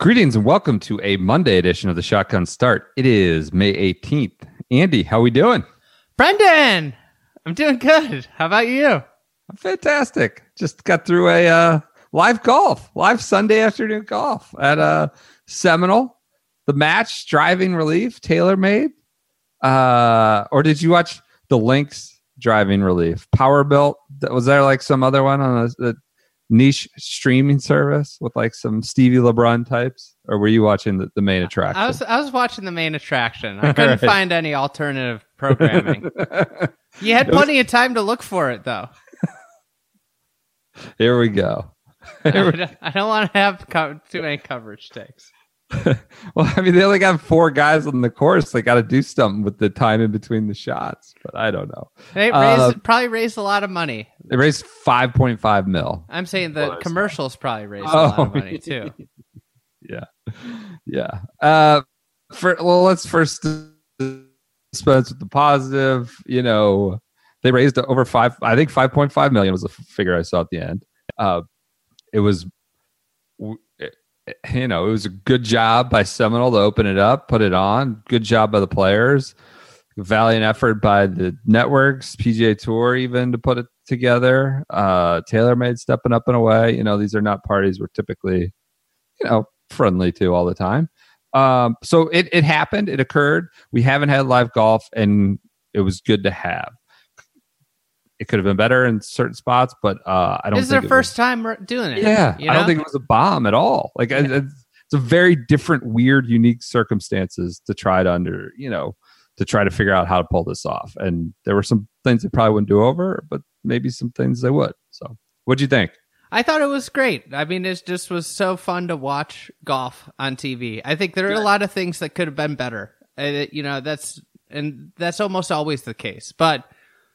Greetings and welcome to a Monday edition of the Shotgun Start. It is May 18th. Andy, how are we doing? Brendan, I'm doing good. How about you? I'm fantastic. Just got through a uh, live golf, live Sunday afternoon golf at uh, Seminole. The match, driving relief, TaylorMade. Uh, or did you watch the Lynx driving relief? Power built. Was there like some other one on the, a niche streaming service with like some Stevie LeBron types? Or were you watching the, the main attraction? I was I was watching the main attraction. I couldn't Right. find any alternative programming. you had was- plenty of time to look for it, though. Here we go. I don't, I don't want to have co- too many coverage takes. well, I mean, they only got four guys on the course. They got to do something with the time in between the shots, but I don't know. They Uh, raised, probably raised a lot of money. They raised five point five mil. I'm saying the Well, that's commercials probably raised a lot of Oh. money too. Yeah, yeah. Uh, for well, let's first dispense with the positive. You know, they raised over five. I think five point five million was the figure I saw at the end. Uh, it was, w- it- you know, it was a good job by Seminole to open it up, put it on. Good job by the players. Valiant effort by the networks, PGA Tour, even to put it together. Uh, TaylorMade stepping up in a way. You know, these are not parties we're typically, you know, friendly to all the time. Um, so it it happened. It occurred. We haven't had live golf, and it was good to have. It could have been better in certain spots, but uh, I don't. This is their first was- time doing it. yeah, you I don't think it was a bomb at all. Like it- it's, it's a very different, weird, unique circumstances to try to under, you know, to try to figure out how to pull this off. And there were some things they probably wouldn't do over, but maybe some things they would. So, what'd you think? I thought it was great. I mean, it just was so fun to watch golf on TV. I think there are a lot of things that could have been better. It- you know, that's and that's almost always the case. But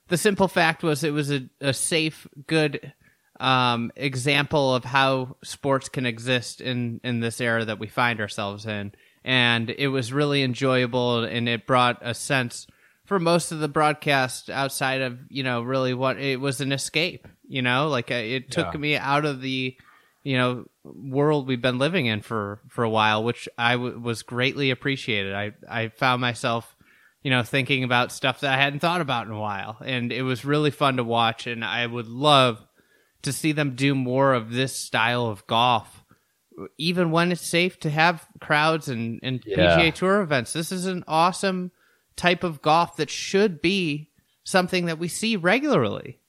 the simple fact was, it was a, a safe, good um, example of how sports can exist in in this era that we find ourselves in. And it was really enjoyable, and it brought a sense for most of the broadcast outside of you know really what it was an escape you know like uh, it took Yeah. me out of the you know world we've been living in for for a while which I w- was greatly appreciated i i found myself you know thinking about stuff that i hadn't thought about in a while and it was really fun to watch and i would love to see them do more of this style of golf even when it's safe to have crowds and, and Yeah. PGA Tour events. This is an awesome type of golf that should be something that we see regularly.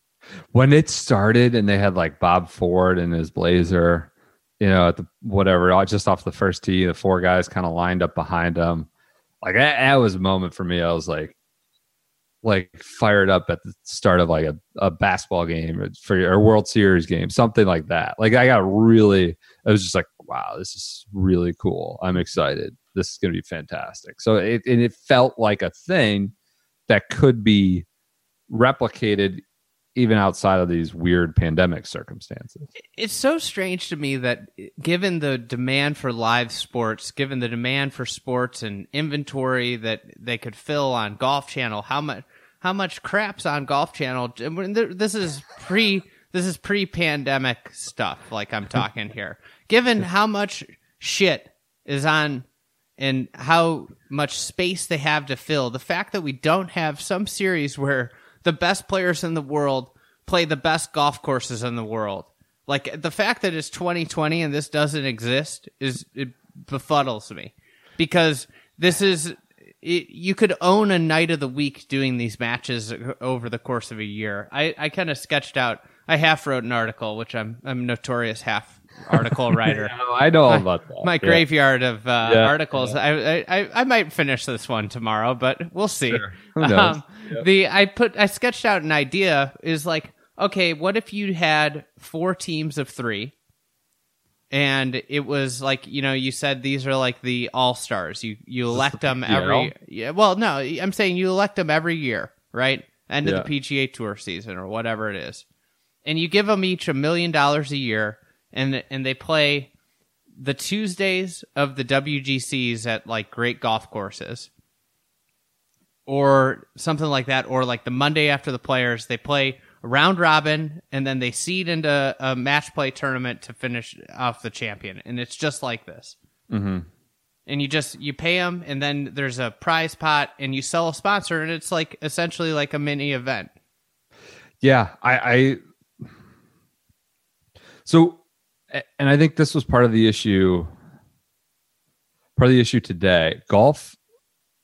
When it started and they had like Bob Ford and his blazer, you know, at the whatever, just off the first tee, the four guys kind of lined up behind him. Like that, that was a moment for me. I was like, like fired up at the start of like a, a basketball game or for or World Series game, something like that. Like I got really, I was just like, wow, this is really cool. I'm excited. This is going to be fantastic. So it and it felt like a thing that could be replicated even outside of these weird pandemic circumstances. It's so strange to me that given the demand for live sports, given the demand for sports and inventory that they could fill on Golf Channel, how much how much crap's on Golf Channel? This is pre this is pre-pandemic stuff like I'm talking here. Given how much shit is on and how much space they have to fill. The fact that we don't have some series where the best players in the world play the best golf courses in the world. Like the fact that it's 2020 and this doesn't exist is it befuddles me because this is it, you could own a night of the week doing these matches over the course of a year. I, I kind of sketched out I half wrote an article, which I'm I'm a notorious half article writer. Oh, I know all about that. My Yeah. graveyard of uh, Yeah, articles. I, I I I might finish this one tomorrow, but we'll see. Sure. Who knows? Um, The I put I sketched out an idea is like okay, what if you had four teams of three, and it was like you know you said these are like the all stars. You you elect them every yeah. Well, no, I'm saying you elect them every year, right? End Yeah. of the PGA Tour season or whatever it is, and you give them each a million dollars a year, and and they play the Tuesdays of the WGCs at like great golf courses or something like that, or like the Monday after the players, they play round robin and then they seed into a match play tournament to finish off the champion. And it's just like this. Mm-hmm. And you just you pay them, and then there's a prize pot, and you sell a sponsor, and it's like essentially like a mini event. Yeah, I, I so and I think this was part of the issue part of the issue today. Golf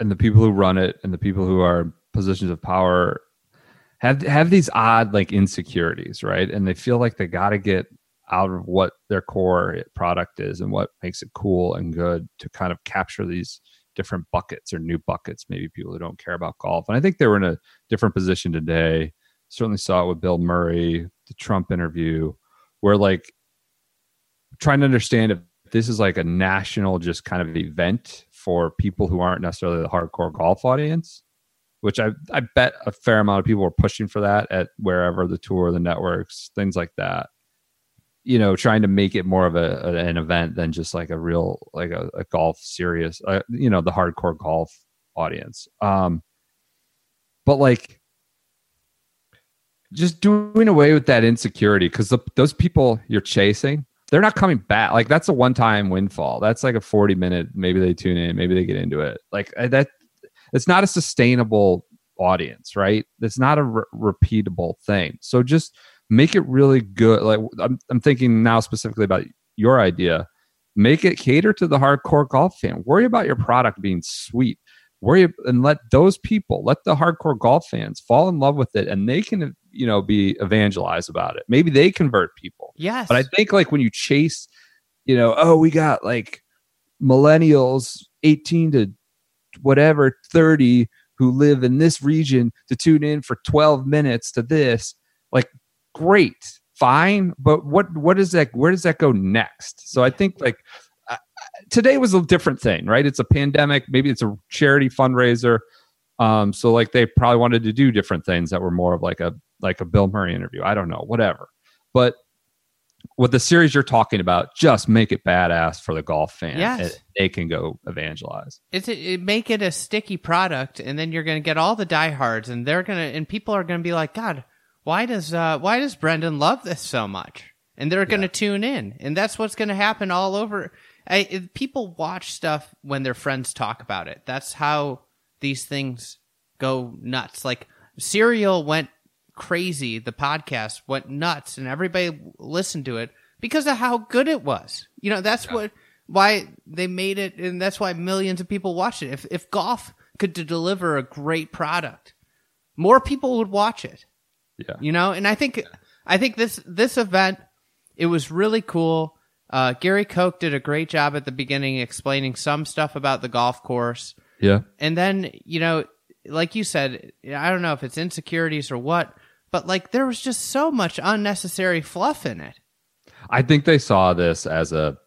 and the people who run it and the people who are in positions of power have have these odd like insecurities, right? And they feel like they got to get out of what their core product is and what makes it cool and good to kind of capture these different buckets or new buckets maybe people who don't care about golf and i think they were in a different position today certainly saw it with bill murray the trump interview where like trying to understand if this is like a national just kind of event for people who aren't necessarily the hardcore golf audience which i i bet a fair amount of people were pushing for that at wherever the tour the networks things like that. You know trying to make it more of a, an event than just like a real like a, a golf serious uh, you know the hardcore golf audience. Um but like just doing away with that insecurity because those people you're chasing they're not coming back. Like that's a one-time windfall. That's like a 40 minute maybe they tune in maybe they get into it. Like that it's not a sustainable audience right? It's not a re- repeatable thing. So just make it really good. Like I'm, I'm thinking now specifically about your idea. Make it cater to the hardcore golf fan. Worry about your product being sweet. Worry and let those people let the hardcore golf fans fall in love with it and they can you know be evangelized about it maybe they convert people Yes, but I think like when you chase, you know, oh, we got like millennials 18 to whatever 30 who live in this region to tune in for 12 minutes to this, like great, fine, but what what is that where does that go next? So I think like uh, today was a different thing, right? It's a pandemic, maybe it's a charity fundraiser. Um so like they probably wanted to do different things that were more of like a like a Bill Murray interview. I don't know, whatever. But with the series you're talking about, just make it badass for the golf fan. Yes. and they can go evangelize. it's it, it make it a sticky product and then you're going to get all the diehards and they're going to and people are going to be like god why does uh why does brendan love this so much and they're going to tune in and that's what's going to happen all over I, people watch stuff when their friends talk about it that's how these things go nuts like serial went crazy the podcast went nuts and everybody listened to it because of how good it was. You know that's what why they made it and that's why millions of people watched it. If if golf could deliver a great product more people would watch it. Yeah. you know and i think i think this this event it was really cool. Uh, gary koch did a great job at the beginning explaining some stuff about the golf course. Yeah. and then you know like you said i don't know if it's insecurities or what but like there was just so much unnecessary fluff in it I think they saw this as a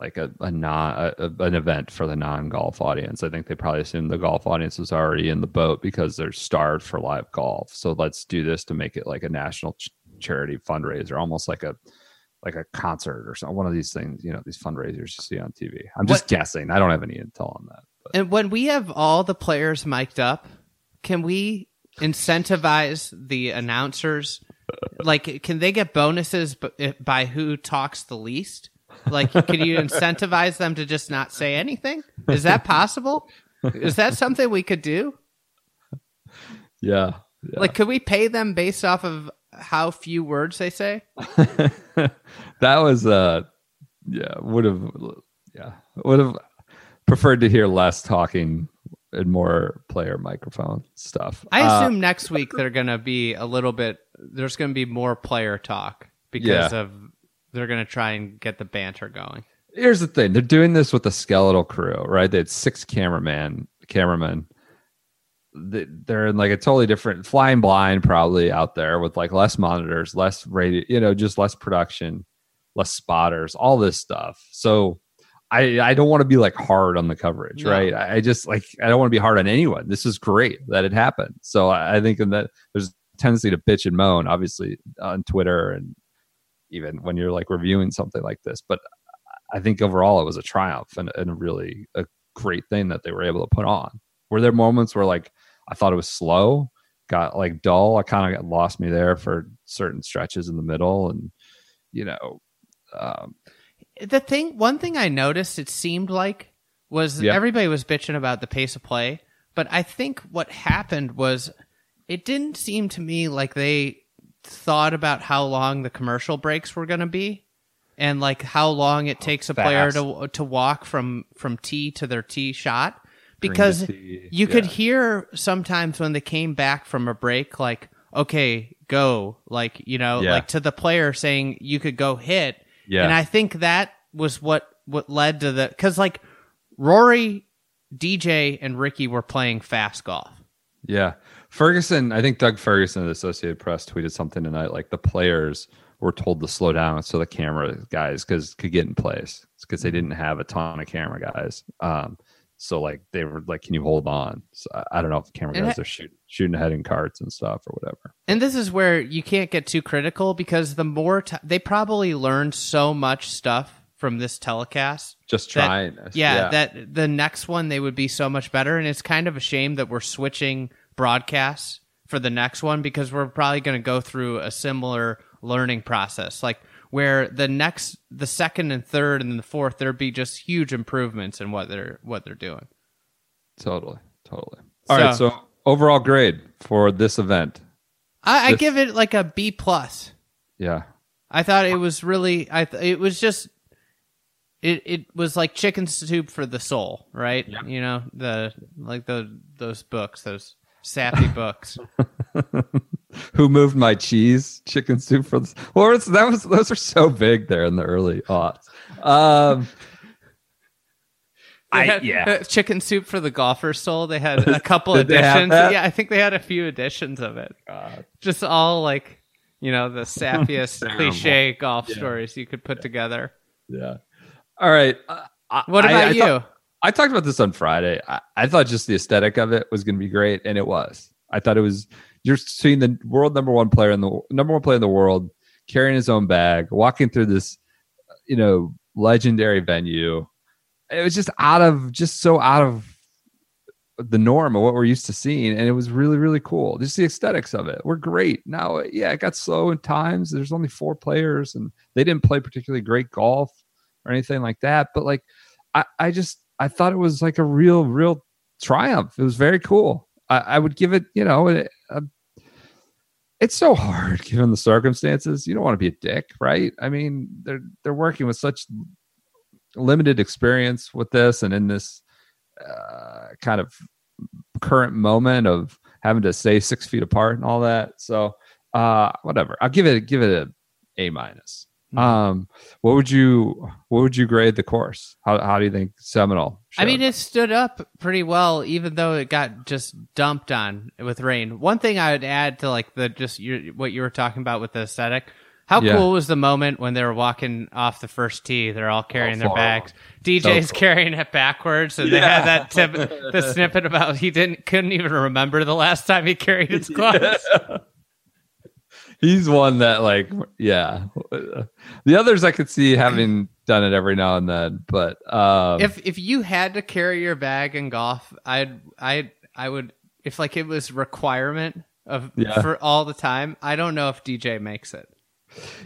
like a, a non a, an event for the non golf audience. I think they probably assumed the golf audience was already in the boat because they're starved for live golf. So let's do this to make it like a national ch- charity fundraiser, almost like a like a concert or something. One of these things, you know, these fundraisers you see on TV. I'm just What- guessing. I don't have any intel on that. But And when we have all the players mic'd up, can we incentivize the announcers? Like, can they get bonuses b- by who talks the least? Like, can you incentivize them to just not say anything? Is that possible? Is that something we could do? yeah. yeah. Like, could we pay them based off of how few words they say? that was uh yeah would have yeah would have preferred to hear less talking and more player microphone stuff. I Uh, assume next week they're going to be a little bit. There's going to be more player talk because Yeah. of they're going to try and get the banter going. here's the thing: they're doing this with a skeletal crew, right? They had six cameraman cameramen. They're in like a totally different flying blind, probably out there with like less monitors, less radio, you know, just less production, less spotters, all this stuff. So I I don't want to be like hard on the coverage, No. right? I, just like I don't want to be hard on anyone. This is great that it happened. So I, I think in that there's a tendency to bitch and moan, obviously on Twitter and even when you're like reviewing something like this. But I think overall it was a triumph and, and really a great thing that they were able to put on. Were there moments where like I thought it was slow, got like dull? I kind of got lost me there for certain stretches in the middle, and you know, um, The thing, one thing I noticed, it seemed like was Yeah. everybody was bitching about the pace of play, but I think what happened was it didn't seem to me like they thought about how long the commercial breaks were going to be and like how long it takes a player to to walk from from tee to their tee shot because tee, you could hear sometimes when they came back from a break like okay go like you know Yeah. like to the player saying you could go hit Yeah. and i think that was what what led to the because like rory dj and ricky were playing fast golf yeah. Ferguson, I think Doug Ferguson of the Associated Press tweeted something tonight like the players were told to slow down so the camera guys because could get in place because they didn't have a ton of camera guys. Um, so like they were like, "Can you hold on?" So I, I don't know if the camera And guys ha- are shooting shooting ahead in carts and stuff or whatever. and this is where you can't get too critical because the more t- they probably learned so much stuff from this telecast Just that- trying. this. yeah, that the next one they would be so much better and it's kind of a shame that we're switching broadcasts for the next one because we're probably going to go through a similar learning process like where the next the second and third and the fourth there'd be just huge improvements in what they're what they're doing totally, totally. All right. So- So overall grade for this event. i, I This- give it like a b plus Yeah. i thought it was really i th- it was just it, it was like chicken soup for the soul right you know the like the those books those sappy books Who moved my cheese? Chicken soup for this. Well, it's, that was those are so big there in the early aughts. Um, They I- had, yeah. uh, chicken soup for the golfer soul. They had a couple Did editions. Yeah, I think they had a few editions of it. Just all like you know the sappiest cliche golf stories you could put together. yeah. All right. Uh, What I- about I you? thought- I talked about this on Friday. I, I thought just the aesthetic of it was going to be great, and it was. I thought it was. You're seeing the world number one player in the number one player in the world carrying his own bag, walking through this, you know, legendary venue. It was just out of just so out of the norm of what we're used to seeing, and it was really really cool. Just the aesthetics of it were great. Now, yeah, it got slow in times. There's only four players, and they didn't play particularly great golf or anything like that. But like, I, I just I thought it was like a real, real triumph. It was very cool. I, I would give it, you know, a, a- it's so hard given the circumstances. You don't want to be a dick, right? I mean, they're they're working with such limited experience with this and in this uh, kind of current moment of having to stay six feet apart and all that. So, uh, whatever. I'll give it give it a A minus. Hmm. Um, what would you what would you grade the course? How how do you think Seminole? I mean, it stood up pretty well, even though it got just dumped on with rain. One thing I would add to like the just your, what you were talking about with the aesthetic. How Yeah. cool was the moment when they were walking off the first tee? They're all carrying their far. bags. DJ's So cool. carrying it backwards, and they had that tip, the snippet about he didn't couldn't even remember the last time he carried his clubs. He's one that like yeah. The others I could see having done it every now and then, but um, if if you had to carry your bag in golf, I'd I I would if like it was requirement of Yeah. for all the time. I don't know if DJ makes it.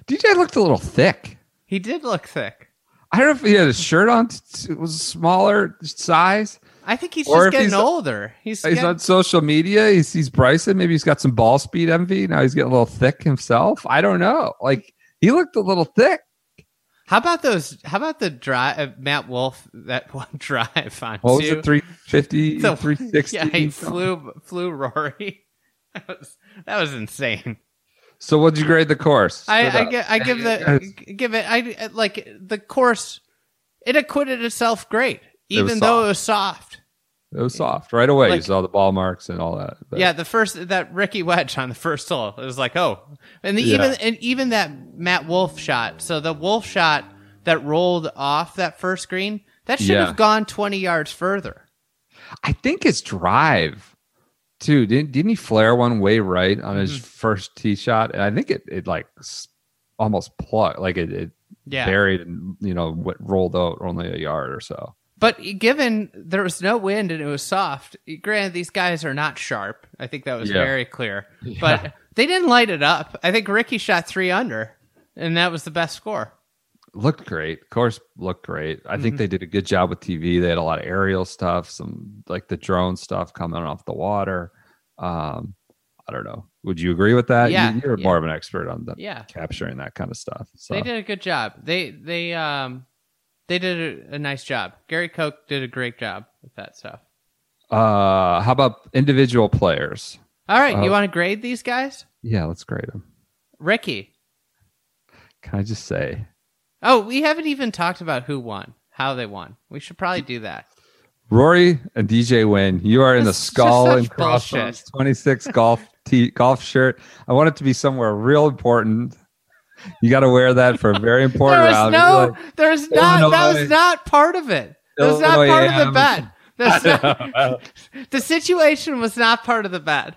DJ looked a little thick. He did look thick. I don't know if he had a shirt on. t- It was a smaller size. I think he's Or just getting he's- older. He's, He's getting- on social media. He sees Bryson. Maybe he's got some ball speed envy. Now he's getting a little thick himself. I don't know. Like he looked a little thick. How about those? How about the drive? Uh, Matt Wolff that one drive on What was two? it? 350, So- 360? Yeah, he flew flew Rory. That was that was insane. So what'd you grade the course? I, I, up. I give the give it I like the course. It acquitted itself great, It even though it was soft. It was soft right away. you saw the ball marks and all that. but- Yeah, the first that Rickie wedge on the first hole, it was like, oh, and the, Yeah. even and even that Matt Wolff shot. So the Wolff shot that rolled off that first green, that should Yeah. have gone twenty yards further. I think his drive too. Didn't didn't he flare one way right on his Mm-hmm. first tee shot? And I think it it like almost plugged, like it, it Yeah, buried and you know what rolled out only a yard or so. But given there was no wind and it was soft, granted these guys are not sharp. I think that was Yeah. very clear. But they didn't light it up. I think Rickie shot three under, and that was the best score. Looked great. Of course, looked great. I Mm-hmm. think they did a good job with TV. They had a lot of aerial stuff, some like the drone stuff coming off the water. Um, I don't know. Would you agree with that? Yeah, you, you're yeah. more of an expert on the Yeah. capturing that kind of stuff. So They did a good job. They they um they did a, a nice job. Gary Koch did a great job with that stuff. uh, how about individual players? All right, you Uh, want to grade these guys? Yeah, let's grade them. Rickie. Can I just say, Oh, we haven't even talked about who won, how they won. We should probably do that. Rory and DJ Win, you are in the That's just skull and crossbones bullshit. 26 golf tee, golf shirt. I want it to be somewhere real important. You got to wear that for a very important There round. no, like, there's not. That was not part of it. That was not Illinois part of the bet. That's not, the situation was not part of the bet.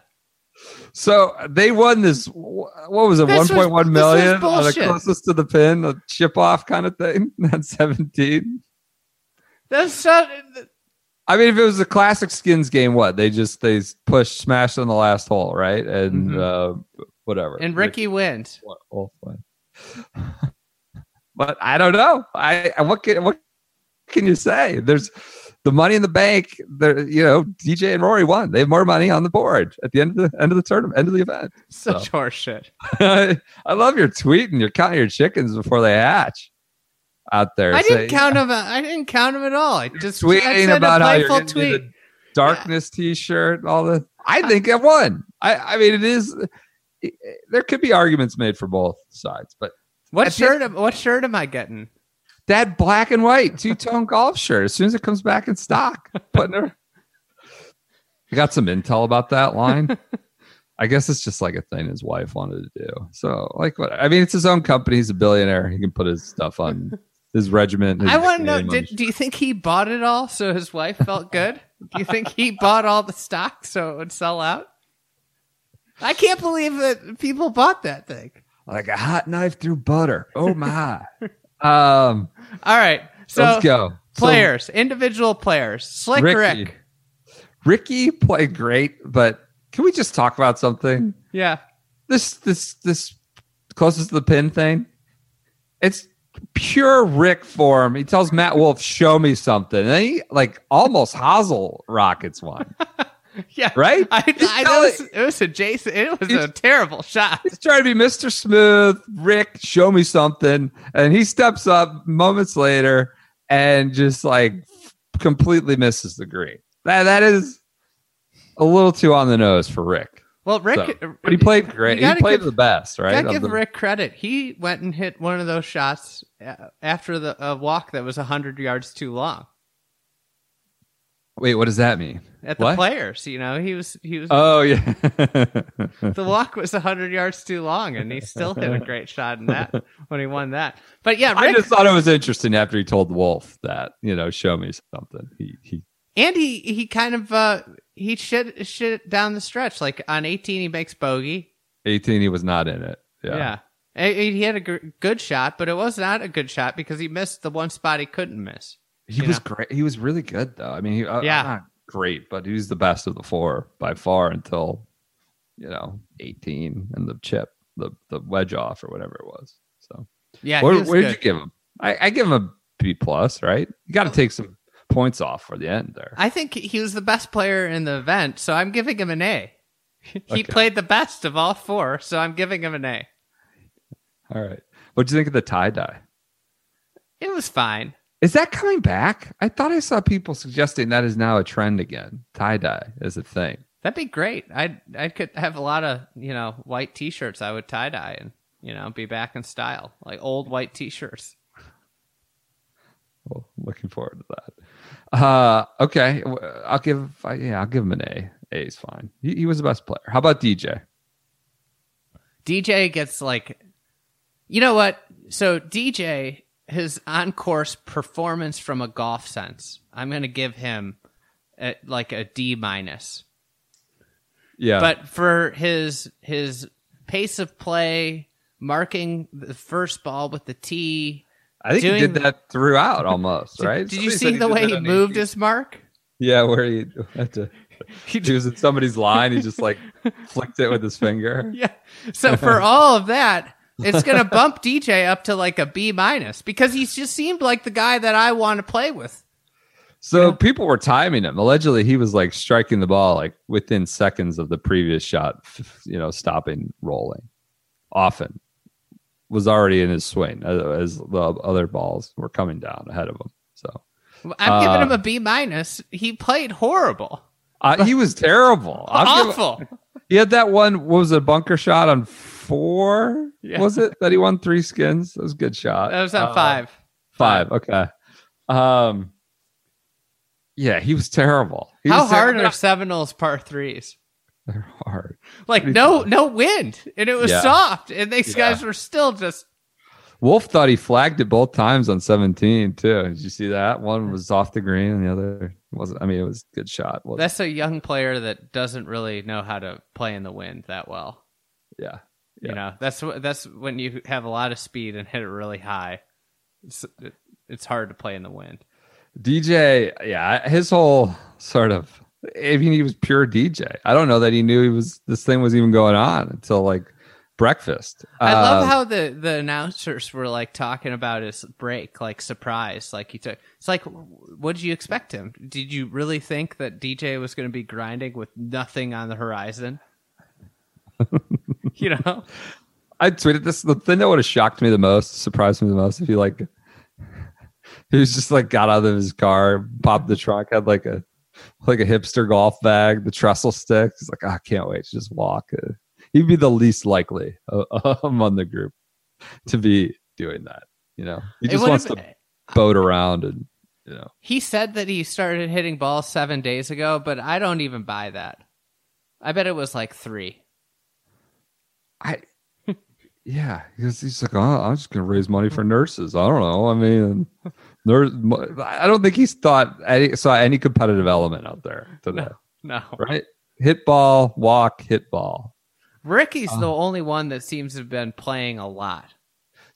So they won this. What was it? One point one million on the closest to the pin, a chip off kind of thing. At seventeen. That's so. I mean, if it was a classic skins game, what they just they push smashed on the last hole, right? And Mhm. uh, whatever. And Rickie wins. What- Wolff won. But I don't know. I I- what can what can you say? There's the money in the bank. There, you know, DJ and Rory won. They have more money on the board at the end of the end of the tournament, end of the event. Such horseshit. I love your tweeting. You're counting your chickens before they hatch out there. I Say- didn't count him. I didn't count him at all. I just I tweeting said about a how you're playful tweet. the darkness T-shirt, all the. I think I won. I I mean, it is. There could be arguments made for both sides, but What shirt? Am, what shirt am I getting? that black and white two tone golf shirt. As soon as it comes back in stock, putting her. You got some intel about that line. I guess it's just like a thing his wife wanted to do. So, like, what? I mean, it's his own company. He's a billionaire. He can put his stuff on his regiment. his I want to know. Did, do you think he bought it all so his wife felt good? do you think he bought all the stock so it would sell out? I can't believe that people bought that thing. like a hot knife through butter. Oh my. um, All right, so let's go. So, players, individual players. Slick Rickie. Rick. Rickie played great, but can we just talk about something? Yeah, This this this closest to the pin thing. It's pure Rick form. He tells Matt Wolff, "Show me something," and then he like almost hosel rockets one. yeah. Right? I, I know it was, it was a Jason. It was a terrible shot. He's trying to be Mr. Smooth. Rick, show me something. And he steps up moments later and just like completely misses the green. That that is a little too on the nose for Rick. Well, Rick, So, but he played great. He played give- the best, right? Gotta give the- Rick credit. He went and hit one of those shots uh, after the a walk that was hundred yards too long. Wait, what does that mean? At the What? players, you know, he was he was Oh yeah. the walk was hundred yards too long, and he still hit a great shot in that when he won that. But yeah, I just thought it was interesting after he told Wolff that, you know, show me something. He he and he he kind of uh he shit shit down the stretch. Like on eighteen, he makes bogey. 18 he was not in it. Yeah. Yeah. He had a good shot, but it was not a good shot because he missed the one spot he couldn't miss. He was know? great. He was really good though. I mean, he, uh, Yeah. not great, but he was the best of the four by far until you know 18 and the chip, the the wedge off or whatever it was. So Yeah, where, where did you give him? I, I give him a B plus. Right? You got to take some points off for the end there. I think he was the best player in the event, so I'm giving him an A. He Okay. played the best of all four, so I'm giving him an A. All right. What do you think of the tie dye? It was fine. Is that coming back? I thought I saw people suggesting that is now a trend again. Tie dye is a thing. That'd be great. I I could have a lot of you know white T-shirts. I would tie dye and you know be back in style, like old white T-shirts. Well, looking forward to that. Uh, okay, I'll give. I- Yeah, I'll give him an A. A is fine. He, he was the best player. How about DJ? DJ gets like, you know what? So DJ, his on course performance from a golf sense, I'm gonna give him a, like a D minus. Yeah, But for his his pace of play, marking the first ball with the tee. I think he did that throughout almost. Did, right? did you see the did way he moved his mark? Yeah, where he had to. He was in somebody's line. He just like flicked it with his finger. Yeah. So for all of that, it's gonna bump DJ up to like a B minus because he just seemed like the guy that I want to play with. So people were timing him. Allegedly, he was like striking the ball like within seconds of the previous shot, you know, stopping rolling. Often was already in his swing as, as the other balls were coming down ahead of him. So I'm giving Uh, him a B minus. He played horrible, uh, he was terrible. Give- awful. he had that one. What was it? A bunker shot on four? Yeah. Was it that he won three skins? That was a good shot. That was on Uh, five. Five. Okay. Um. Yeah, he was terrible. He How was hard terrible. are Seminoles par threes? They're hard. Like no tough. no wind, and it was Yeah. soft, and these Yeah. guys were still just. Wolff thought he flagged it both times on 17 too. Did you see that? One was off the green and the other wasn't. I mean, it was a good shot. Wasn't That's a young player that doesn't really know how to play in the wind that well. yeah. You Yeah. know, that's that's when you have a lot of speed and hit it really high. It's, it, it's hard to play in the wind. DJ, yeah, his whole sort of. I mean, he was pure DJ. I don't know that he knew he was this thing was even going on until like breakfast. I love Uh, how the the announcers were like talking about his break, like surprise, like he took. It's like, what did you expect him? Did you really think that DJ was going to be grinding with nothing on the horizon? you know, I tweeted this. The thing that would have shocked me the most, surprised me the most, if he like, he was just like got out of his car, popped the trunk, had like a like a hipster golf bag, the trestle stick. He's like, "Ah, I can't wait to just walk. Uh, he'd be the least likely uh, among the group to be doing that. You know, he just wants to boat around and you know. he said that he started hitting balls seven days ago, but I don't even buy that. I bet it was like three. I, yeah, because he's like, oh, I'm just gonna raise money for nurses. I don't know. I mean, nurse. I don't think he's thought any, saw any competitive element out there today, No, right? Hit ball, walk, hit ball. Rickie's Uh. the only one that seems to have been playing a lot.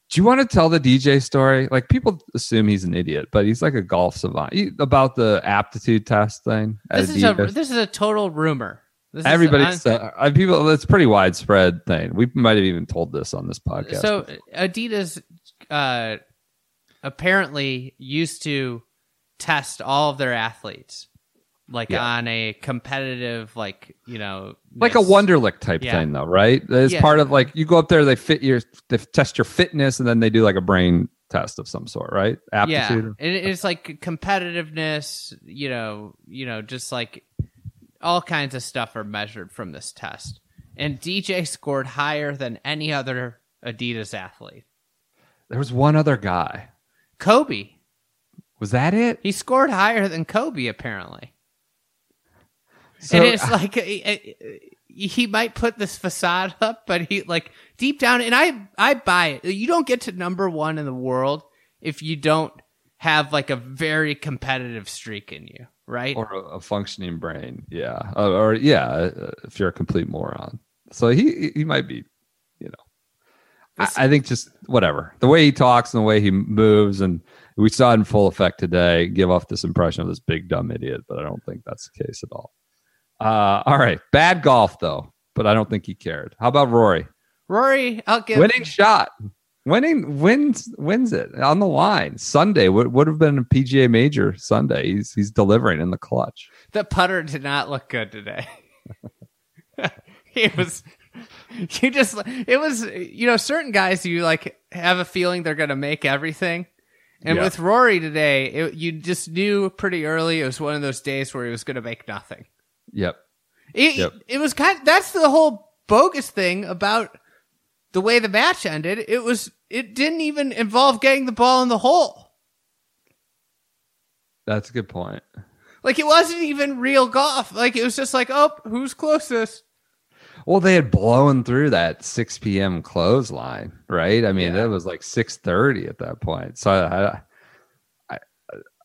Do you want to tell the DJ story? Like people assume he's an idiot, but he's like a golf savant. He- about the aptitude test thing. This is a this is a total rumor. This Everybody, is said, uh, people. It's a pretty widespread thing. We might have even told this on this podcast. so Adidas uh, apparently used to test all of their athletes, like Yeah. on a competitive, like you know, like a ness. Wonderlic type Yeah. thing, though, right? It's Yeah. part of like you go up there, they fit your, they test your fitness, and then they do like a brain test of some sort, right? Yeah, Aptitude. and it's like competitiveness. You know, you know, just like all kinds of stuff are measured from this test. And DJ scored higher than any other Adidas athlete. There was one other guy. Kobe, Was that it? he scored higher than Kobe apparently. So, and it's like uh, uh, he might put this facade up, but he like deep down, and I I buy it. You don't get to number one in the world if you don't have like a very competitive streak in you, right? or a, functioning brain, yeah, Uh, or yeah, uh, if you're a complete moron. So he he might be, you know. I, I think just whatever the way he talks and the way he moves, and we saw it in full effect today. Give off this impression of this big dumb idiot, but I don't think that's the case at all. Uh, all right, bad golf though, but I don't think he cared. How about Rory? Rory, I'll give Winning shot, winning wins wins it on the line. Sunday would would have been a PGA Major Sunday. He's he's delivering in the clutch. the putter did not look good today. it was you just it was you know certain guys you like have a feeling they're gonna make everything And Yeah. with Rory today, it, you just knew pretty early it was one of those days where he was going to make nothing. Yep. It, Yep. it was kind that's the whole bogus thing about the way the match ended. It was it didn't even involve getting the ball in the hole. That's a good point. Like it wasn't even real golf. Like it was just like, oh, who's closest? Well, they had blown through that 6 p.m. clothesline, right? I mean, Yeah. it was like 6:30 at that point. So I, I,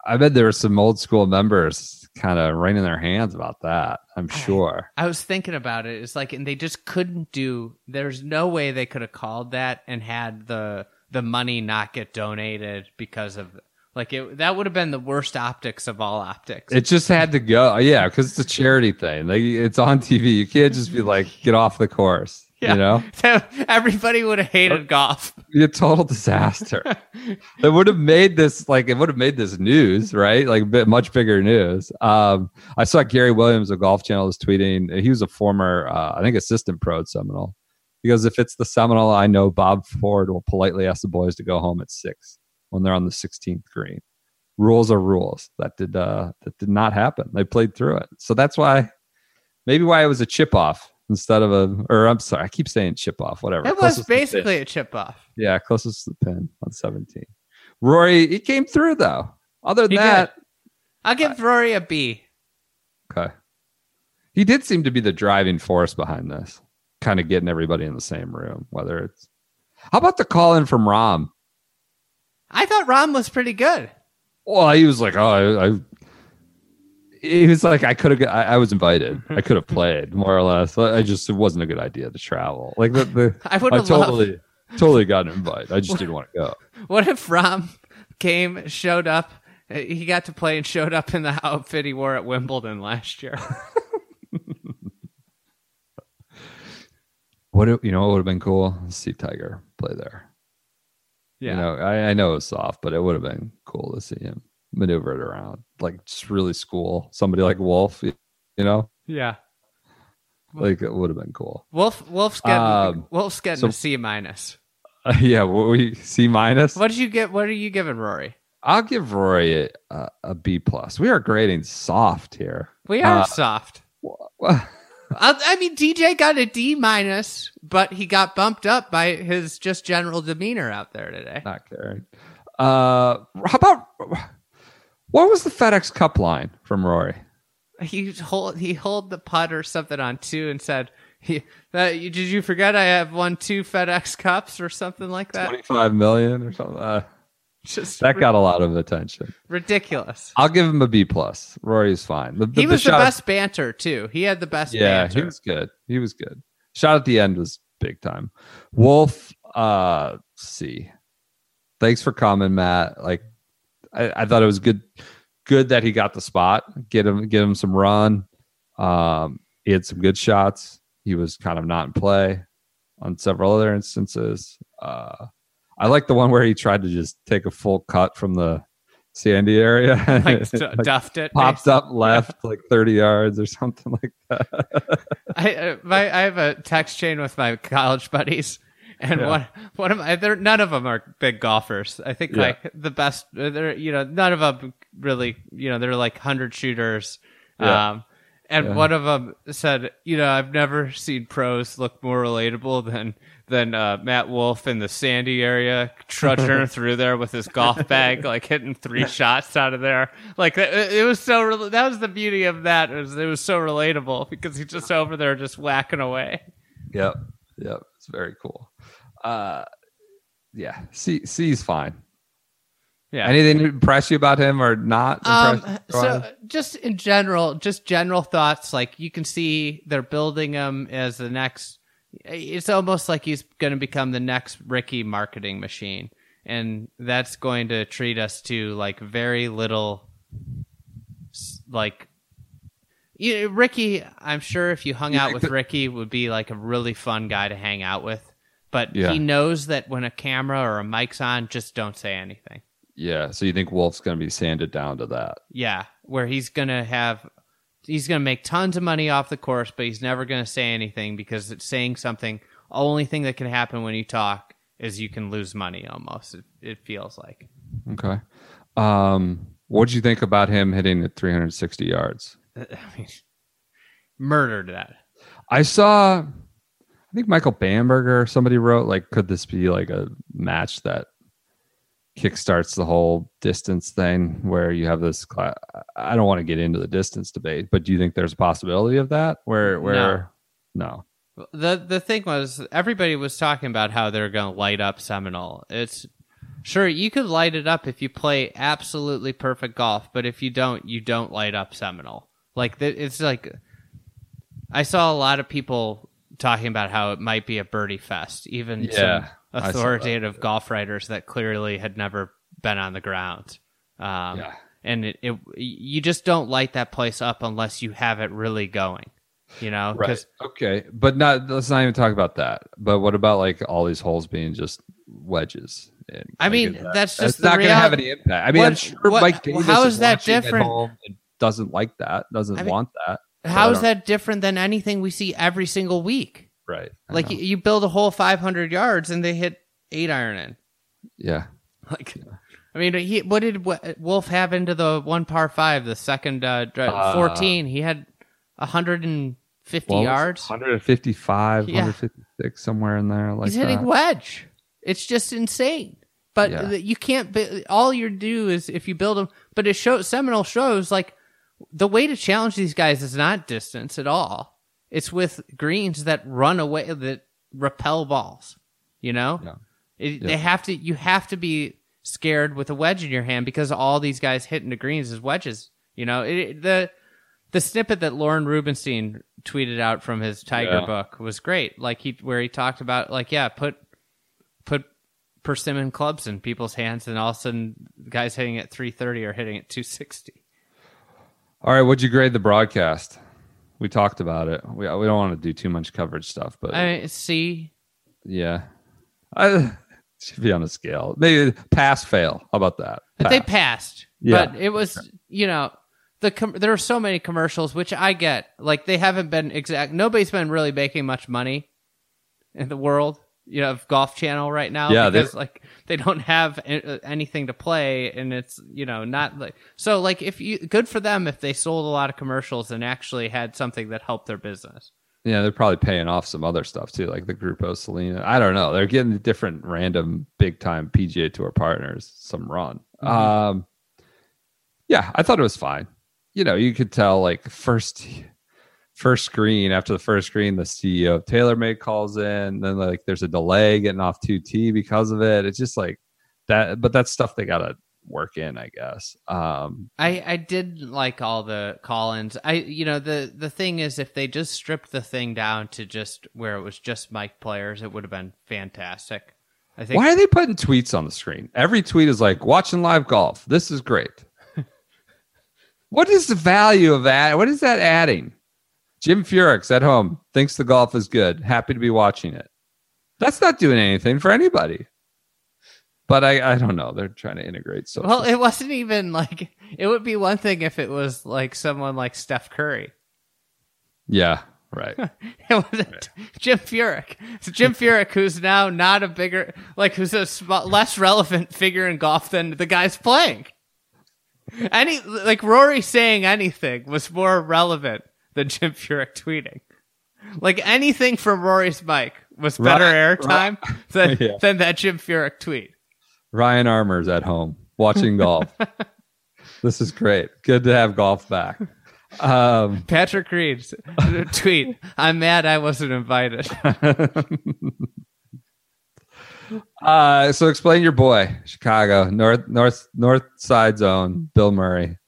I bet there were some old school members kind of wringing their hands about that. I'm sure. I was thinking about it. It's like, and they just couldn't do. There's no way they could have called that and had the the money not get donated because of like it. That would have been the worst optics of all optics. It just had to go. Yeah, because it's a charity thing. Like it's on TV. You can't just be like, get off the course. Yeah. You know, Everybody would have hated golf. be a total disaster. it would have made this like it would have made this news, right? Like a bit much bigger news. Um, I saw Gary Williams of Golf Channel was tweeting. He was a former, uh, I think, assistant pro at Seminole. He goes, if it's the Seminole, I know Bob Ford will politely ask the boys to go home at six when they're on the 16th green. Rules are rules. That did uh, that did not happen. They played through it, so that's why maybe why it was a chip off instead of a. Or I'm sorry, I keep saying chip off. Whatever. It was Closest to the pin. basically a chip off. Yeah, closest to the pin on 17. Rory, he came through though. Other than He that, I'll give Rory a B. okay. He did seem to be the driving force behind this, kind of getting everybody in the same room. Whether it's how about the call in from Rahm? I thought Rahm was pretty good. Well, he was like, oh, I, I he was like, I could have, I, I was invited, I could have played more or less. I just it wasn't a good idea to travel. Like the, the I would have loved. totally, totally got an invite. I just didn't want to go. What if Rahm came, showed up? He got to play and showed up in the outfit he wore at Wimbledon last year. What it- you know? What would have been cool? To see Tiger play there. Yeah. You know, I, I know it was soft, but it would have been cool to see him maneuver it around, like just really school somebody like Wolff. You know, Yeah. like it would have been cool. Wolff Wolff's getting Um, Wolff's getting so- a C minus. yeah, what we C minus. What did you get? What are you giving Rory? I'll give Rory a, a, a B plus. We are grading soft here. We are Uh, soft. I, I mean, DJ got a D minus, but he got bumped up by his just general demeanor out there today. not caring. Uh, how about what was the FedEx Cup line from Rory? He hold he hold the putt or something on two and said, he, that, you, "Did you forget I have won two FedEx Cups or something like that?" Twenty five million or something. Uh, Just that got a lot of attention. ridiculous. I'll give him a B plus. Rory's fine. The, He was the shot- best banter too. He had the best Yeah, banter. he was good. He was good. Shot at the end was big time. Wolff, uh, C. Thanks for coming, Matt. Like, I, I thought it was good. Good that he got the spot. Get him, get him some run. Um, he had some good shots. He was kind of not in play on several other instances. Uh, I like the one where he tried to just take a full cut from the Sandy area. like d- Like, duffed it. popped up left like 30 yards or something like that. I uh, my I have a text chain with my college buddies, and Yeah. one one of my they're none of them are big golfers. I think Yeah. like the best they're you know none of them really you know they're like hundred shooters. Yeah. Um, and Yeah. one of them said, you know, I've never seen pros look more relatable than than uh, Matt Wolff in the Sandy area trudging through there with his golf bag, like hitting three shots out of there. Like it, it was so. rel- That was the beauty of that. It was, it was so relatable because he's just over there just whacking away. Yep. Yep. It's very cool. Uh yeah. C C's fine. Yeah. Anything impress you about him or not? Um, impress you? so just in general, just general thoughts. Like you can see they're building him as the next. It's almost like he's going to become the next Rickie marketing machine, and that's going to treat us to like very little, like. You know, Rickie, I'm sure if you hung You out with Rickie, would be like a really fun guy to hang out with. But Yeah. he knows that when a camera or a mic's on, just don't say anything. yeah. So you think Wolff's gonna be sanded down to that? Yeah, where he's gonna have he's gonna make tons of money off the course, but he's never gonna say anything because it's saying something. Only thing that can happen when you talk is you can lose money. Almost, it, it feels like. Okay. Um, what did you think about him hitting at 360 yards? I mean, murdered that. I saw, I think Michael Bamberger, or somebody wrote, like, could this be like a match that kickstarts the whole distance thing where you have this cla I don't want to get into the distance debate, but do you think there's a possibility of that where, where, no. The the thing was everybody was talking about how they're going to light up Seminole. It's sure you could light it up if you play absolutely perfect golf, but if you don't, you don't light up Seminole. Like it's like I saw a lot of people talking about how it might be a birdie fest, even Yeah, some that. authoritative golf writers that clearly had never been on the ground. Um, Yeah. And it, it, you just don't light that place up unless you have it really going. You know, Right. Okay. But not, let's not even talk about that. But what about like all these holes being just wedges? And, I like, mean, that- that's just that's not going to have any impact. I mean, I'm sure what- Mike Davis how is that watching at different? doesn't like that, doesn't I mean, want that. How is that different than anything we see every single week? Right. I Like know. you, build a whole 500 yards and they hit eight iron in. yeah. Like, I mean, he, what did Wolff have into the one par five, the second uh, Uh, 14? He had 150 What was it? yards. 155, Yeah. 156, somewhere in there. Like He's hitting wedge. It's just insane. But Yeah. you can't. All you do is if you build them. But it shows Seminole shows like the way to challenge these guys is not distance at all. It's with greens that run away that repel balls. You know, Yeah. It- Yeah. they have to. You have to be scared with a wedge in your hand because all these guys hitting the greens is wedges. You know, it, the the snippet that Lorne Rubenstein tweeted out from his Tiger Yeah. book was great. Like he where he talked about like yeah, put put persimmon clubs in people's hands, and all of a sudden, guys hitting at 330 are hitting at 260. All right. What'd you grade the broadcast? We talked about it. We, we don't want to do too much coverage stuff, but I see, yeah. I should be on a scale. Maybe pass, fail. How about that? but they passed. Yeah. But it was, you know, the com- there are so many commercials, which I get. Like they haven't been exact. Nobody's been really making much money in the world, you know, of Golf Channel right now. Yeah, because like they don't have anything to play, and it's you know not like so. Like if you good for them if they sold a lot of commercials and actually had something that helped their business. Yeah, they're probably paying off some other stuff too, like the Grupo Selena. I don't know. They're getting different random big time PGA Tour partners some run. Um, yeah, I thought it was fine. You know, you could tell like first first screen after the first screen, the CEO of TaylorMade calls in. Then like there's a delay getting off two T because of it. It's just like that, but that's stuff they gotta work in, I guess. Um, I I did like all the call-ins. I you know the the thing is if they just stripped the thing down to just where it was just mic players, it would have been fantastic. I think Why are they putting tweets on the screen? Every tweet is like watching live golf. This is great. what is the value of that? What is that adding? Jim Furyk at home thinks the golf is good. Happy to be watching it. That's not doing anything for anybody. But I, I don't know. They're trying to integrate social. Well, it wasn't even like it would be one thing if it was like someone like Steph Curry. yeah, right. It was Jim Furyk. It's Jim Furyk, who's now not a bigger, like, who's a sm- less relevant figure in golf than the guys playing. Any like Rory saying anything was more relevant than Jim Furyk tweeting. Like anything from Rory's mic was better Right, airtime than Yeah. than that Jim Furyk tweet. Ryan Armour's at home watching golf. this is great. Good to have golf back. Um, Patrick Reed tweet. I'm mad I wasn't invited. Uh, so explain your boy, Chicago North North North Side Zone, Bill Murray.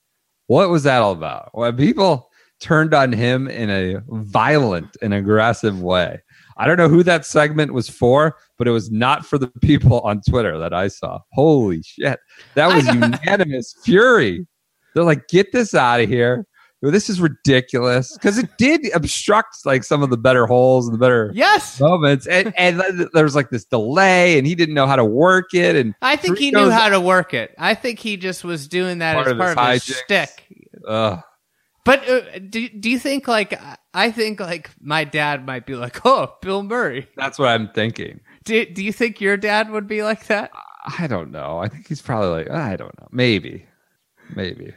What was that all about? Well, people turned on him in a violent and aggressive way. I don't know who that segment was for, but it was not for the people on Twitter that I saw. Holy shit. That was unanimous fury. They're like, get this out of here. This is ridiculous. Because it did obstruct like some of the better holes and the better yes. moments and, and there was like this delay and he didn't know how to work it and I think he knew how to work it. I think he just was doing that Part as part of his hijinks. stick. uh, But uh, do do you think like I think like my dad might be like, "Oh, Bill Murray." that's what i'm thinking Do do you think your dad would be like that? I don't know. I think he's probably like, I don't know. Maybe. Maybe.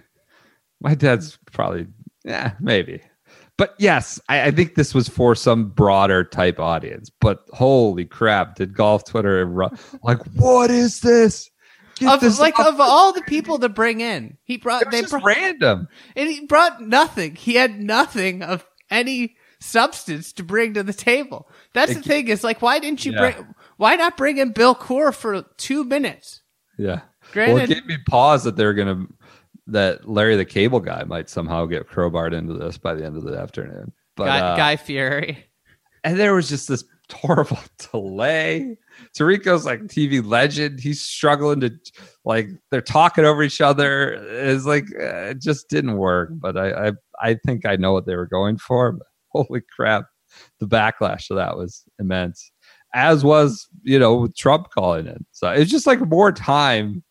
My dad's probably, yeah, maybe. But yes, I, I think this was for some broader type audience. But holy crap, did golf Twitter like, what is this? Get Of, like off of all the people to bring in, he brought It they just brought, random. and he brought nothing. He had nothing of any substance to bring to the table. That's the thing. Is like, why didn't you Yeah. bring? Why not bring in Bill Coore for two minutes? Yeah. Well, it Granted, gave me pause that they're gonna that Larry the Cable Guy might somehow get crowbarred into this by the end of the afternoon. But Guy, uh, Guy Fieri. and there was just this horrible delay. Tirico's like TV legend. He's struggling to like they're talking over each other. It's like uh, it just didn't work. But I, I I think I know what they were going for. But holy crap, the backlash to that was immense. As was you know Trump calling it. So it's just like more time.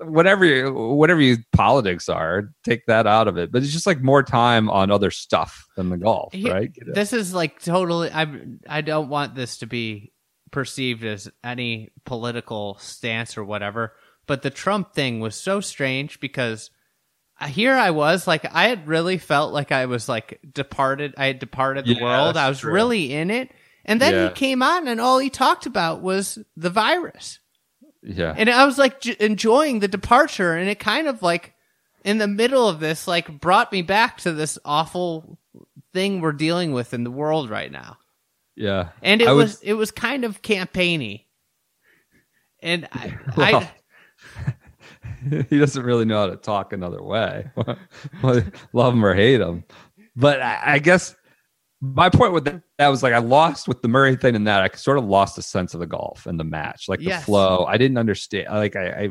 Whatever you, whatever you politics are, take that out of it. But it's just like more time on other stuff than the golf, right? This is like totally. I I don't want this to be perceived as any political stance or whatever. But the Trump thing was so strange because uh, here I was like I had really felt like I was like departed. I had departed the Yeah, world. I was true. really in it. And then Yeah. he came on, and all he talked about was the virus. Yeah. And I was like j- enjoying the departure, and it kind of like in the middle of this, like brought me back to this awful thing we're dealing with in the world right now. Yeah. And it I would- was it was kind of campaigny. And I, Well, I he doesn't really know how to talk another way. Love him or hate him. But I, I guess my point with that, that was like I lost with the Murray thing and that I sort of lost the sense of the golf and the match, like Yes. the flow. I didn't understand. Like I, I,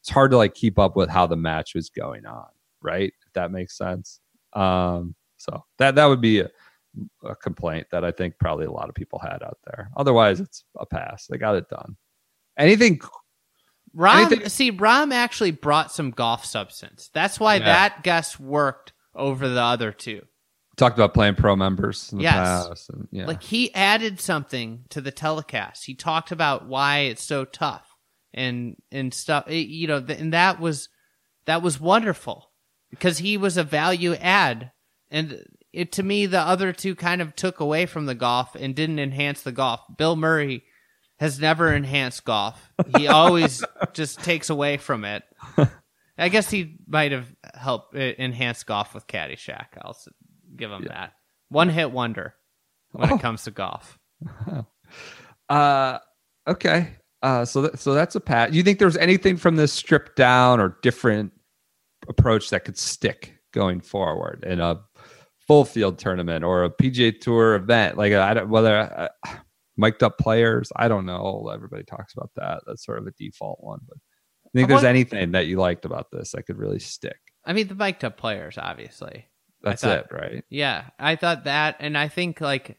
it's hard to like keep up with how the match was going on, right? If that makes sense. Um, so that that would be a, a complaint that I think probably a lot of people had out there. Otherwise, it's a pass. They got it done. Anything Rahm Anything- see Rahm actually brought some golf substance. That's why Yeah. that guess worked over the other two. Talked about playing pro members in the Yes. past. And, yeah. Like he added something to the telecast. He talked about why it's so tough and and stuff. It- you know, th- and that was that was wonderful because he was a value add. And it to me, the other two kind of took away from the golf and didn't enhance the golf. Bill Murray has never enhanced golf. He always just takes away from it. I guess he might have helped uh, enhance golf with Caddyshack. I'll give him that. One hit wonder when Oh. it comes to golf. Uh, okay. Uh, so that, so that's a pat. You think there's anything from this stripped down or different approach that could stick going forward in a full field tournament or a PGA Tour event? Like I don't whether uh, mic'd up players. I don't know. Everybody talks about that. That's sort of a default one. But I think I there's want- anything that you liked about this that could really stick. I mean, the mic'd up players, obviously. That's thought- it, right? Yeah, I thought that, and I think like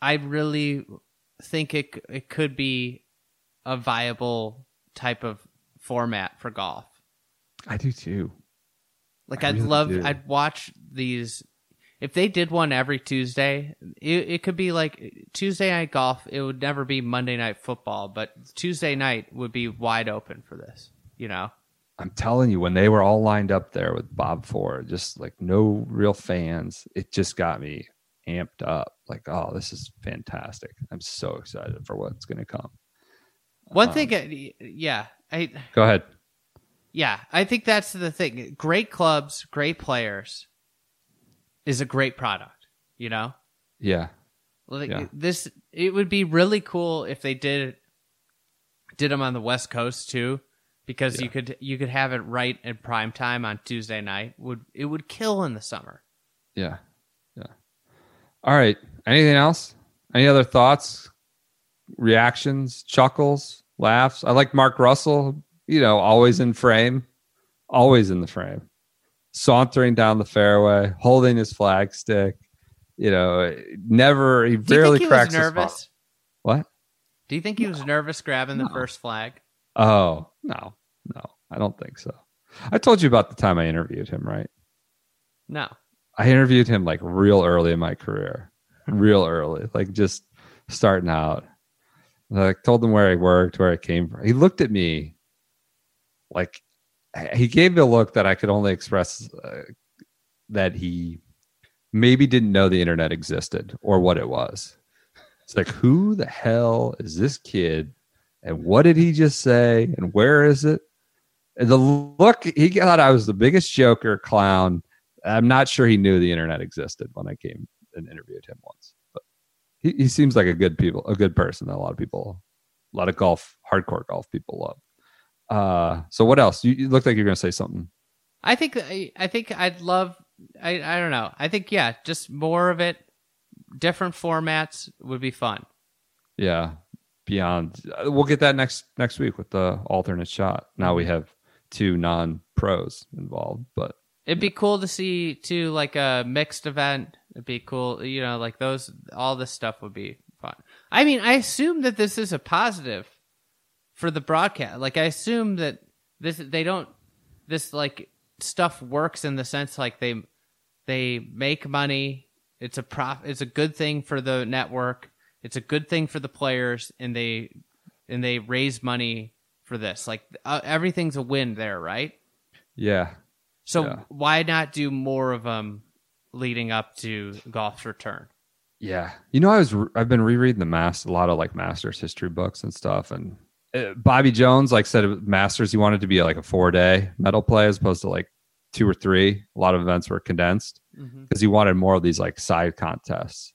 I really think it it could be a viable type of format for golf. I do too. Like I I'd really love, do. I'd watch these. If they did one every Tuesday, it, it could be like Tuesday night golf. It would never be Monday night football, but Tuesday night would be wide open for this. You know, I'm telling you, when they were all lined up there with Bob Ford, just like no real fans, it just got me amped up. Like, oh, this is fantastic. I'm so excited for what's going to come. one Um, thing, uh, yeah, I Go ahead. Yeah, I think that's the thing. Great clubs, great players is a great product, you know? Yeah. Like Yeah. this it would be really cool if they did did them on the West Coast too because you could you could have it right in prime time on Tuesday night. Would it would kill in the summer. Yeah. Yeah. All right. Anything else? Any other thoughts, reactions, chuckles, laughs? I like Mark Russell, you know, always in frame, always in the frame, sauntering down the fairway, holding his flag stick. You know, never, he Do you barely think he cracks was his nervous? What? Do you think he was nervous grabbing the first flag? Oh, no, no, I don't think so. I told you about the time I interviewed him, right? No. I interviewed him like real early in my career, real early, like just starting out. I told him where I worked, where I came from. He looked at me like he gave me a look that I could only express uh, that he maybe didn't know the internet existed or what it was. It's like, who the hell is this kid? And what did he just say? And where is it? And the look, he thought I was the biggest joker clown. I'm not sure he knew the internet existed when I came and interviewed him once. But he, he seems like a good people, a good person that a lot of people, a lot of golf, hardcore golf people love. Uh, so what else? You, you look like you're going to say something. I think I, I think I'd love I I don't know. I think yeah, just more of it, different formats would be fun. Yeah, beyond. uh, We'll get that next next week with the alternate shot. Now we have two non pros involved, but It'd be cool to see too, like a mixed event. It'd be cool, you know, like those. All this stuff would be fun. I mean, I assume that this is a positive for the broadcast. Like, I assume that this they don't this like stuff works in the sense like they they make money. It's a prof. It's a good thing for the network. It's a good thing for the players, and they and they raise money for this. Like uh, everything's a win there, right? yeah, So Yeah. why not do more of them leading up to golf's return? Yeah, you know, I was re- I've been rereading the mass a lot of like Masters history books and stuff, and uh, Bobby Jones like said Masters he wanted to be like a four day medal play as opposed to like two or three. A lot of events were condensed because he wanted more of these like side contests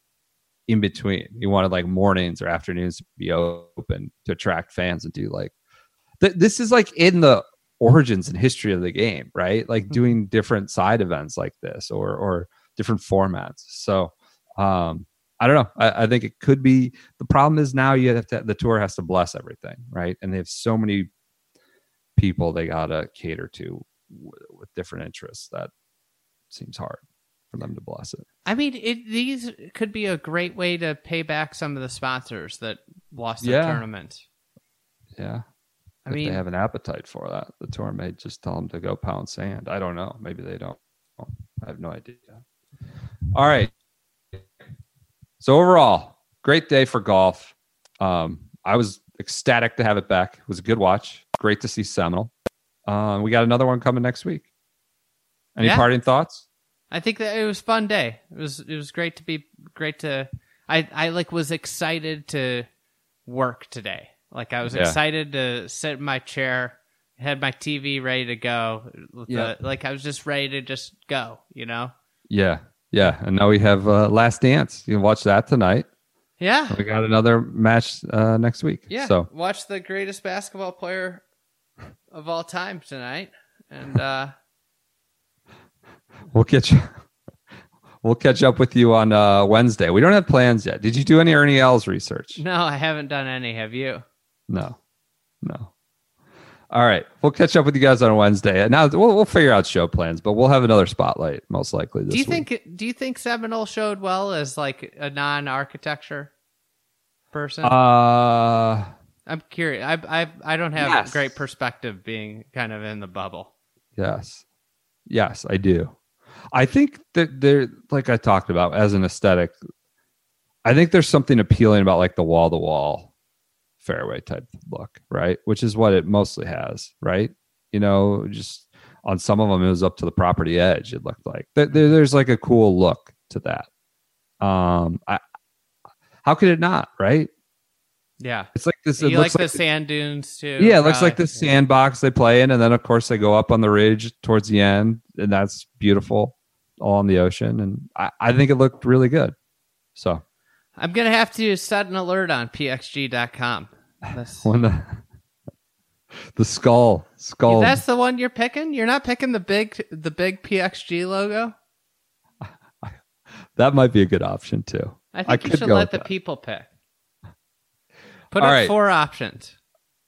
in between. You wanted like mornings or afternoons to be open to attract fans and do like th- this is like in the origins and history of the game, right? Like doing different side events like this or or different formats. So um I don't know. I, I think it could be the problem is now you have to the tour has to bless everything, right? And they have so many people they gotta cater to w- with different interests that seems hard for them to bless it. I mean, it, these could be a great way to pay back some of the sponsors that lost the Yeah. tournament. Yeah. I if mean, they have an appetite for that, the tour may just tell them to go pound sand. I don't know. Maybe they don't. I have no idea. All right. So overall, great day for golf. Um, I was ecstatic to have it back. It was a good watch. Great to see Seminole. Um, we got another one coming next week. Any Yeah. parting thoughts? I think that it was a fun day. It was it was great to be great to. I I like was excited to work today. Like I was Yeah. excited to sit in my chair, had my TV ready to go. Yeah. the- like I was just ready to just go. You know. Yeah. Yeah. And now we have uh, Last Dance. You can watch that tonight. Yeah. We got another match uh, next week. Yeah. So watch the greatest basketball player of all time tonight, and uh We'll catch we'll catch up with you on uh, Wednesday. We don't have plans yet. Did you do any Ernie Els research? no, I haven't done any. Have you? No, no. All right, we'll catch up with you guys on Wednesday. And Now we'll we'll figure out show plans, but we'll have another spotlight most likely this do you week. think? Do you think Seminole showed well as like a non-architecture person? Uh, I'm curious. I I I don't have Yes. great perspective being kind of in the bubble. yes, yes, I do. I think that there, like I talked about, as an aesthetic, I think there's something appealing about like the wall to wall fairway type look, right? Which is what it mostly has, right? You know, just on some of them, it was up to the property edge. It looked like there, there- there's like a cool look to that. Um, I, how could it not, right? Yeah. It's like this. It you like looks the sand dunes too? yeah, it looks like the sandbox they play in, and then of course they go up on the ridge towards the end, and that's beautiful, all on the ocean, and I, I think it looked really good. So I'm gonna have to set an alert on pxg.com. That's, when the the skull skull that's the one you're picking. You're not picking the big the big PXG logo. that might be a good option too. I think I you should let the that. people pick. Put All up right. four options.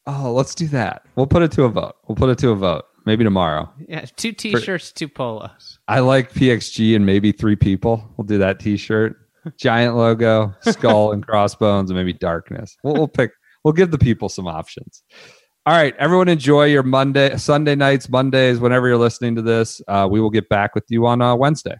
Oh, let's do that. We'll put it to a vote. We'll put it to a vote. Maybe tomorrow. Yeah, two t-shirts, two polos. I like PXG and maybe three people. We'll do that T-shirt, giant logo, skull and crossbones, and maybe darkness. We'll, we'll pick. We'll give the people some options. All right, everyone, enjoy your Monday, Sunday nights, Mondays, whenever you're listening to this. Uh, we will get back with you on uh, Wednesday.